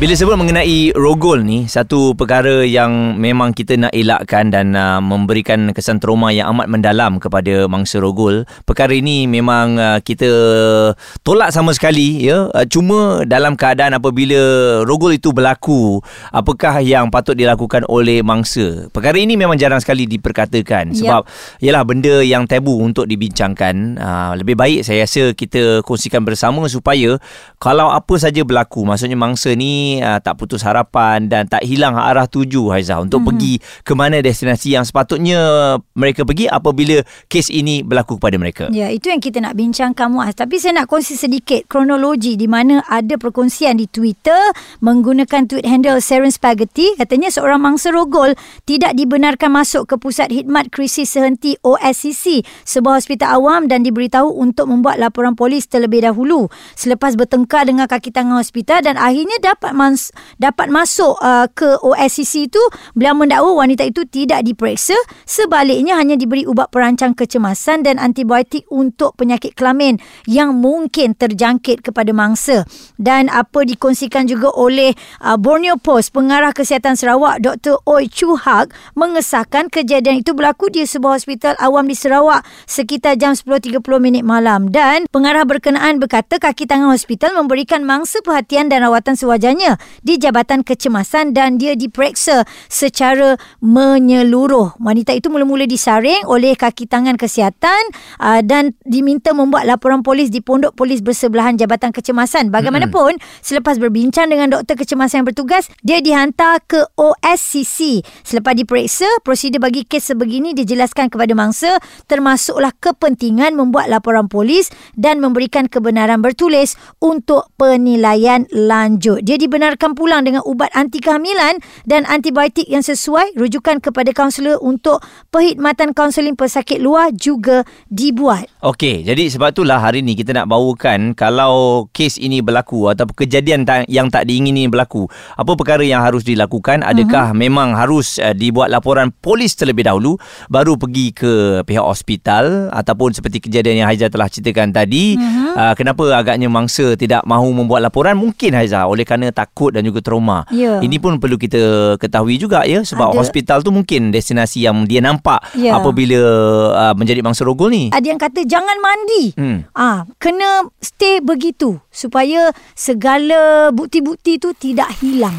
Bila sebut mengenai rogol ni satu perkara yang memang kita nak elakkan dan uh, memberikan kesan trauma yang amat mendalam kepada mangsa rogol. Perkara ini memang uh, kita tolak sama sekali ya. Uh, cuma dalam keadaan apabila rogol itu berlaku, apakah yang patut dilakukan oleh mangsa? Perkara ini memang jarang sekali diperkatakan sebab yep. ialah benda yang tabu untuk dibincangkan. Uh, lebih baik saya rasa kita kongsikan bersama supaya kalau apa saja berlaku, maksudnya mangsa ni uh, tak putus harapan dan tak hilang arah tuju Haiza untuk mm-hmm. pergi ke mana destinasi yang sepatutnya mereka pergi apabila kes ini berlaku kepada mereka. Ya, itu yang kita nak bincangkan Muaz. Tapi saya nak kongsi sedikit kronologi di mana ada perkongsian di Twitter menggunakan tweet handle Seren Spaghetti katanya seorang mangsa rogol tidak dibenarkan masuk ke pusat khidmat krisis sehenti OSCC sebuah hospital awam dan diberitahu untuk membuat laporan polis terlebih dahulu selepas bertengkar dengan kaki tangan hospital dan akhirnya dapat mas, dapat masuk uh, ke OSCC itu beliau mendakwa wanita itu tidak diperiksa sebaliknya hanya diberi ubat perancang kecemasan dan antibiotik untuk penyakit kelamin yang mungkin terjangkit kepada mangsa dan apa dikongsikan juga oleh uh, Borneo Post pengarah kesihatan Sarawak Dr. Oi Chu Hak mengesahkan kejadian itu berlaku di sebuah hospital awam di Sarawak sekitar jam 10.30 minit malam dan pengarah berkenaan berkata kaki tangan hospital memberikan mangsa perhatian dan rawatan sewajarnya di Jabatan Kecemasan dan dia diperiksa secara menyeluruh. Wanita itu mula-mula disaring oleh kaki tangan kesihatan uh, dan diminta membuat laporan polis di pondok polis bersebelahan Jabatan Kecemasan. Bagaimanapun, mm-hmm. selepas berbincang dengan doktor kecemasan yang bertugas, dia dihantar ke OSCC. Selepas diperiksa, prosedur bagi kes sebegini dijelaskan kepada mangsa termasuklah kepentingan membuat laporan polis dan memberikan kebenaran bertulis untuk penilaian lanjut. Dia dibenarkan dibenarkan pulang dengan ubat anti kehamilan dan antibiotik yang sesuai rujukan kepada kaunselor untuk perkhidmatan kaunseling pesakit luar juga dibuat. Okey, jadi sebab itulah hari ini kita nak bawakan kalau kes ini berlaku atau kejadian yang tak diingini berlaku, apa perkara yang harus dilakukan? Adakah uh-huh. memang harus uh, dibuat laporan polis terlebih dahulu baru pergi ke pihak hospital ataupun seperti kejadian yang Haiza telah ceritakan tadi, uh-huh. uh, kenapa agaknya mangsa tidak mahu membuat laporan? Mungkin Haiza oleh kerana takut dan juga trauma. Ya. Ini pun perlu kita ketahui juga ya sebab Ada. hospital tu mungkin destinasi yang dia nampak ya. apabila uh, menjadi bangsa rogol ni. Ada yang kata jangan mandi. Hmm. Ah, kena stay begitu supaya segala bukti-bukti tu tidak hilang.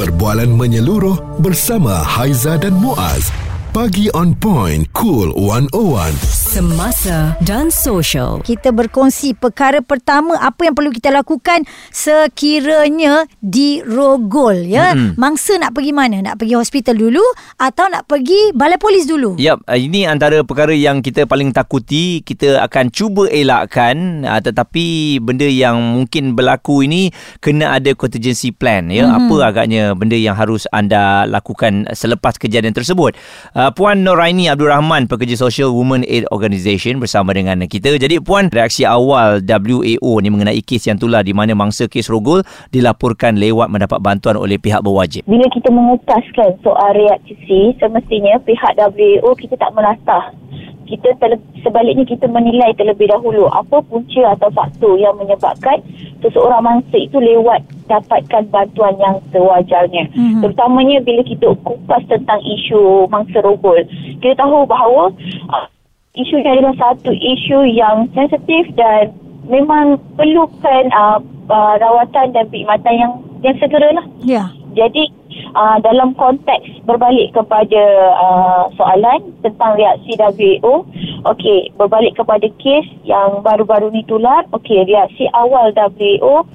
Perbualan menyeluruh bersama Haiza dan Muaz. Pagi on point, cool 101 semasa dan sosial. Kita berkongsi perkara pertama apa yang perlu kita lakukan sekiranya di Rogol ya. Mm-hmm. Mangsa nak pergi mana? Nak pergi hospital dulu atau nak pergi balai polis dulu? Yap, uh, ini antara perkara yang kita paling takuti. Kita akan cuba elakkan uh, tetapi benda yang mungkin berlaku ini kena ada contingency plan ya. Mm-hmm. Apa agaknya benda yang harus anda lakukan selepas kejadian tersebut? Uh, Puan Noraini Abdul Rahman pekerja sosial Women Aid Organisation bersama dengan kita. Jadi puan, reaksi awal WAO ni mengenai kes yang itulah di mana mangsa kes rogol dilaporkan lewat mendapat bantuan oleh pihak berwajib. Bila kita mengupaskan soal reaksi, semestinya pihak WAO kita tak melatah kita terle- sebaliknya kita menilai terlebih dahulu apa punca atau faktor yang menyebabkan seseorang mangsa itu lewat dapatkan bantuan yang sewajarnya. Mm-hmm. Terutamanya bila kita kupas tentang isu mangsa rogol. Kita tahu bahawa uh, isu ini adalah satu isu yang sensitif dan memang perlukan uh, uh, rawatan dan perkhidmatan yang yang segera lah. Ya. Yeah. Jadi uh, dalam konteks berbalik kepada uh, soalan tentang reaksi WHO, okey, berbalik kepada kes yang baru-baru ni tular, okey, reaksi awal WHO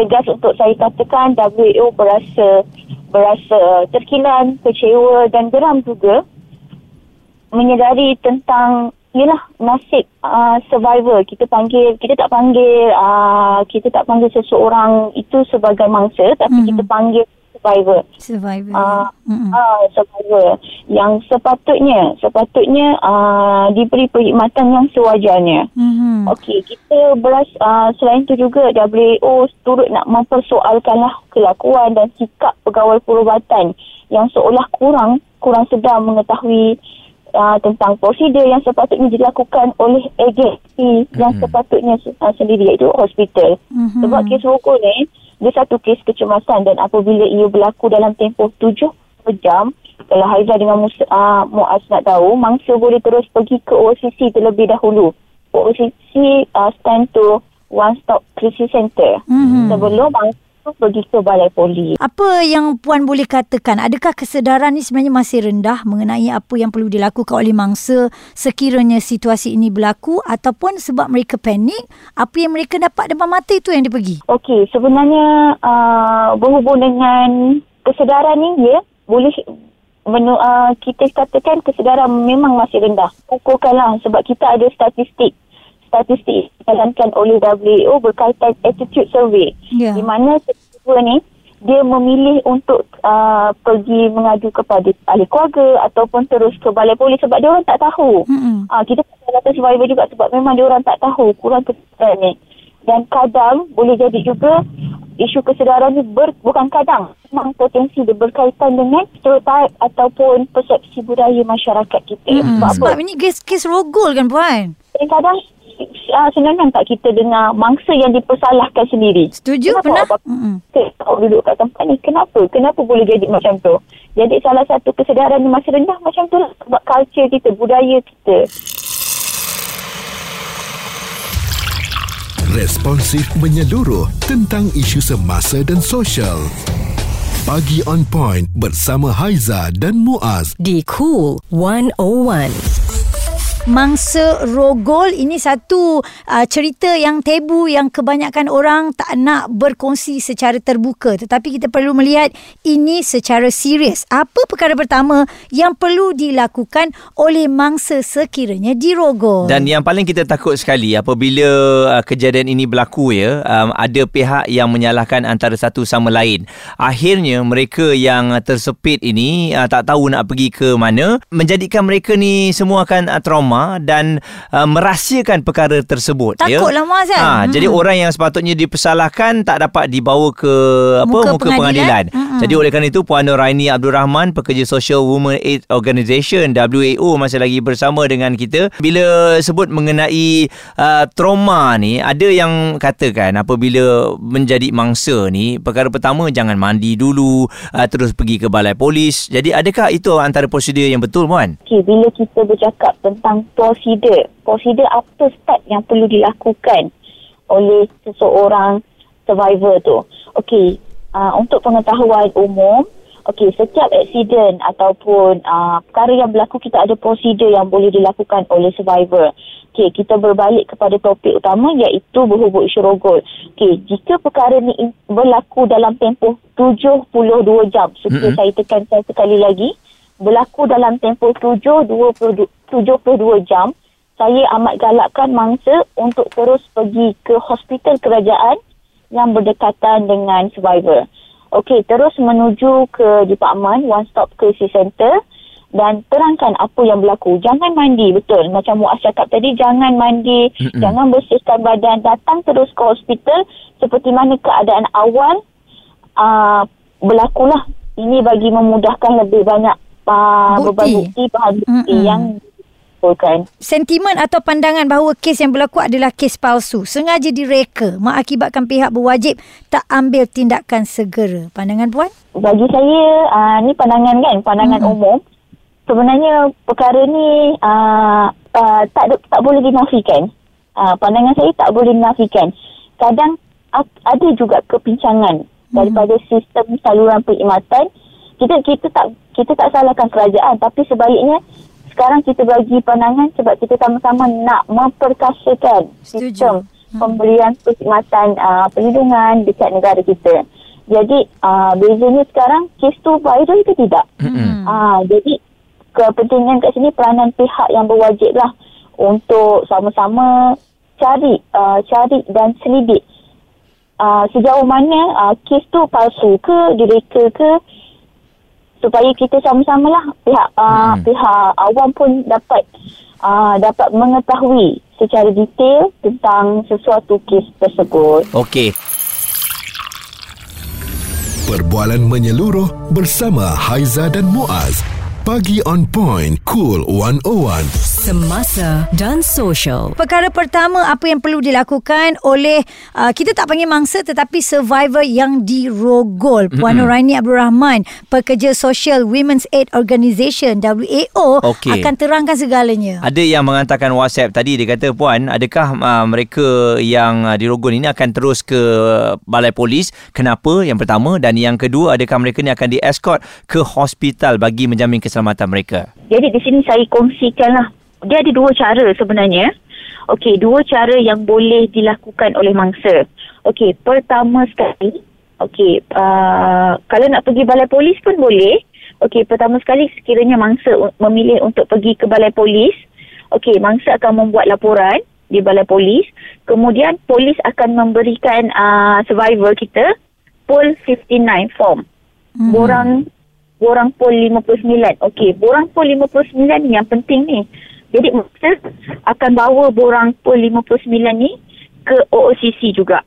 tegas untuk saya katakan WHO berasa berasa terkilan, kecewa dan geram juga menyedari tentang ialah nasib uh, survivor kita panggil kita tak panggil uh, kita tak panggil seseorang itu sebagai mangsa tapi mm-hmm. kita panggil survivor survivor uh, mm-hmm. uh, survivor yang sepatutnya sepatutnya uh, diberi perkhidmatan yang sewajarnya mm-hmm. okey kita beras uh, selain itu juga WHO turut nak mempersoalkanlah kelakuan dan sikap pegawai perubatan yang seolah kurang kurang sedar mengetahui uh, tentang prosedur yang sepatutnya dilakukan oleh agensi yang sepatutnya uh, sendiri iaitu hospital. Mhm. Sebab kes rokok ni dia satu kes kecemasan dan apabila ia berlaku dalam tempoh tujuh jam kalau Haiza dengan Mus, uh, Muaz nak tahu mangsa boleh terus pergi ke OCC terlebih dahulu. OCC uh, stand to One Stop Crisis Center. Mhm. Sebelum mangsa pergi ke balai poli. Apa yang puan boleh katakan? Adakah kesedaran ni sebenarnya masih rendah mengenai apa yang perlu dilakukan oleh mangsa sekiranya situasi ini berlaku ataupun sebab mereka panik, apa yang mereka dapat depan mata itu yang dia pergi? Okey, sebenarnya uh, berhubung dengan kesedaran ni ya, boleh menu, uh, kita katakan kesedaran memang masih rendah. Ukurkanlah sebab kita ada statistik statistik dijalankan oleh WHO berkaitan attitude survey Ya. di mana siswa ni dia memilih untuk uh, pergi mengadu kepada ahli keluarga ataupun terus ke balai polis sebab dia orang tak tahu. Mm-mm. Ah kita kata survivor juga sebab memang dia orang tak tahu kurang kesedaran ni. Dan kadang boleh jadi juga isu kesedaran ni ber, bukan kadang memang potensi dia berkaitan dengan stereotype ataupun persepsi budaya masyarakat kita. Mm-mm. Sebab apa? Sebab ini kes-kes rogol kan puan? Kadang-kadang uh, senang tak kita dengar mangsa yang dipersalahkan sendiri. Setuju Kenapa pernah? abang- Mm-mm. Kau duduk kat tempat ni Kenapa? Kenapa boleh jadi macam tu? Jadi salah satu kesedaran yang masih rendah macam tu lah Sebab culture kita, budaya kita Responsif menyeluruh tentang isu semasa dan sosial. Pagi on point bersama Haiza dan Muaz. di Cool 101. Mangsa rogol ini satu uh, cerita yang tabu yang kebanyakan orang tak nak berkongsi secara terbuka tetapi kita perlu melihat ini secara serius. Apa perkara pertama yang perlu dilakukan oleh mangsa sekiranya dirogol? Dan yang paling kita takut sekali apabila uh, kejadian ini berlaku ya, um, ada pihak yang menyalahkan antara satu sama lain. Akhirnya mereka yang tersepit ini uh, tak tahu nak pergi ke mana, menjadikan mereka ni semua akan uh, trauma dan uh, merahsiakan perkara tersebut ya. Takutlah, Muaz, kan? Ha, Mm-mm. jadi orang yang sepatutnya dipersalahkan tak dapat dibawa ke apa Muka muka, pengadilan. pengadilan. Mm-mm. Jadi oleh kerana itu Puan Raini Abdul Rahman pekerja Social Women Aid Organisation WAO masih lagi bersama dengan kita. Bila sebut mengenai uh, trauma ni ada yang katakan apabila menjadi mangsa ni perkara pertama jangan mandi dulu uh, terus pergi ke balai polis. Jadi adakah itu antara prosedur yang betul puan? okay, Bila kita bercakap tentang prosedur Prosedur apa step yang perlu dilakukan Oleh seseorang survivor tu Okey uh, Untuk pengetahuan umum Okey, setiap aksiden ataupun uh, perkara yang berlaku kita ada prosedur yang boleh dilakukan oleh survivor. Okey, kita berbalik kepada topik utama iaitu berhubung isu rogol. Okey, jika perkara ni berlaku dalam tempoh 72 jam, suka Mm-mm. saya tekankan sekali lagi, berlaku dalam tempoh 7 22, 72 jam, saya amat galakkan mangsa untuk terus pergi ke hospital kerajaan yang berdekatan dengan survivor. Okey, terus menuju ke department One Stop Crisis Center dan terangkan apa yang berlaku. Jangan mandi, betul. Macam Muaz cakap tadi, jangan mandi, Mm-mm. jangan bersihkan badan, datang terus ke hospital seperti mana keadaan awal uh, berlakulah. Ini bagi memudahkan lebih banyak uh, Bukti. beban bukti, bahan bukti Mm-mm. yang dilakukan. Sentimen atau pandangan bahawa kes yang berlaku adalah kes palsu sengaja direka mengakibatkan pihak berwajib tak ambil tindakan segera. Pandangan puan? bagi saya uh, ni pandangan kan pandangan Mm-mm. umum sebenarnya perkara ni uh, uh, tak tak boleh dinafikan uh, pandangan saya tak boleh dinafikan kadang ada juga kepincangan daripada sistem saluran perkhidmatan kita kita tak kita tak salahkan kerajaan tapi sebaliknya sekarang kita bagi pandangan sebab kita sama-sama nak memperkasakan Setuju. sistem Hmm. pemberian perkhidmatan uh, perlindungan dekat negara kita. Jadi uh, bezanya sekarang kes tu viral ke tidak? Mm-mm. Ah, jadi kepentingan kat sini peranan pihak yang berwajib lah untuk sama-sama cari uh, cari dan selidik uh, sejauh mana uh, kes tu palsu ke direka ke supaya kita sama-sama lah pihak uh, Hmm. pihak awam pun dapat uh, dapat mengetahui secara detail tentang sesuatu kes tersebut. Okey. Perbualan menyeluruh bersama Haiza dan Muaz. Pagi on point, cool 101. Semasa dan social. Perkara pertama apa yang perlu dilakukan oleh uh, kita tak panggil mangsa tetapi survivor yang dirogol Puan mm-hmm. Nuraini Abdul Rahman pekerja sosial Women's Aid Organisation WAO Okey. akan terangkan segalanya. Ada yang menghantarkan WhatsApp tadi dia kata puan adakah uh, mereka yang uh, dirogol ini akan terus ke balai polis kenapa yang pertama dan yang kedua adakah mereka ni akan di-escort ke hospital bagi menjamin keselamatan mereka Jadi di sini saya kongsikan lah. Dia ada dua cara sebenarnya. Okey, dua cara yang boleh dilakukan oleh mangsa. Okey, pertama sekali, okey, uh, kalau nak pergi balai polis pun boleh. Okey, pertama sekali sekiranya mangsa memilih untuk pergi ke balai polis, okey, mangsa akan membuat laporan di balai polis. Kemudian polis akan memberikan uh, survivor kita Pol 59 form. Hmm. Borang borang pol 59. Okey, borang pol 59 ni yang penting ni. Jadi mangsa akan bawa borang pol 59 ni ke OOCC juga.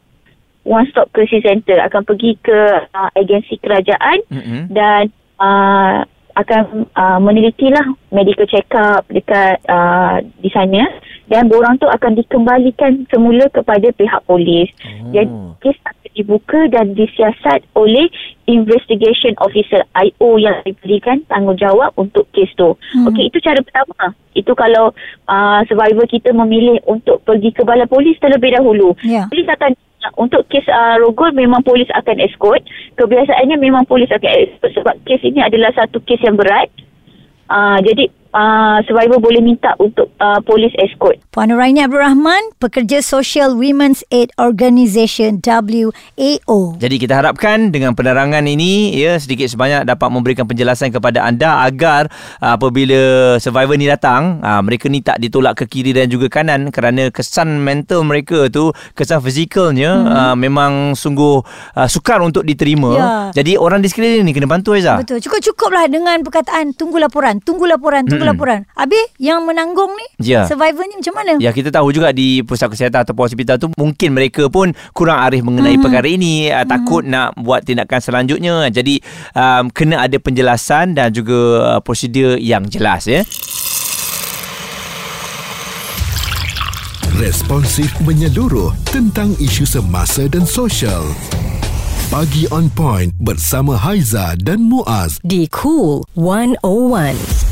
One Stop Crisis Center akan pergi ke uh, agensi kerajaan mm-hmm. dan uh, akan uh, menelitilah medical check up dekat uh, di sana dan borang tu akan dikembalikan semula kepada pihak polis. Oh. Jadi kes dibuka dan disiasat oleh investigation officer IO yang diberikan tanggungjawab untuk kes tu. Hmm. Okey, itu cara pertama. Itu kalau uh, survivor kita memilih untuk pergi ke balai polis terlebih dahulu. Ya. Polis akan untuk kes uh, rogol memang polis akan escort. Kebiasaannya memang polis akan escort sebab kes ini adalah satu kes yang berat. Uh, jadi uh, survivor boleh minta untuk uh, polis escort. Puan Nuraini Abdul Rahman, pekerja sosial Women's Aid Organisation WAO. Jadi kita harapkan dengan penerangan ini ya sedikit sebanyak dapat memberikan penjelasan kepada anda agar uh, apabila survivor ni datang uh, mereka ni tak ditolak ke kiri dan juga kanan kerana kesan mental mereka tu kesan fizikalnya hmm. uh, memang sungguh uh, sukar untuk diterima. Ya. Jadi orang di sekeliling ni kena bantu Aiza. Betul. Cukup-cukuplah dengan perkataan tunggu laporan, tunggu laporan, tunggu. Laporan. Habis yang menanggung ni, Ya. survivor ni macam mana? Ya kita tahu juga di pusat kesihatan ataupun hospital tu mungkin mereka pun kurang arif mengenai mm-hmm. perkara ini uh, takut nak buat tindakan selanjutnya jadi um, kena ada penjelasan dan juga uh, prosedur yang jelas ya Responsif menyeluruh tentang isu semasa dan sosial. Pagi on point bersama Haiza dan Muaz. Di Cool 101.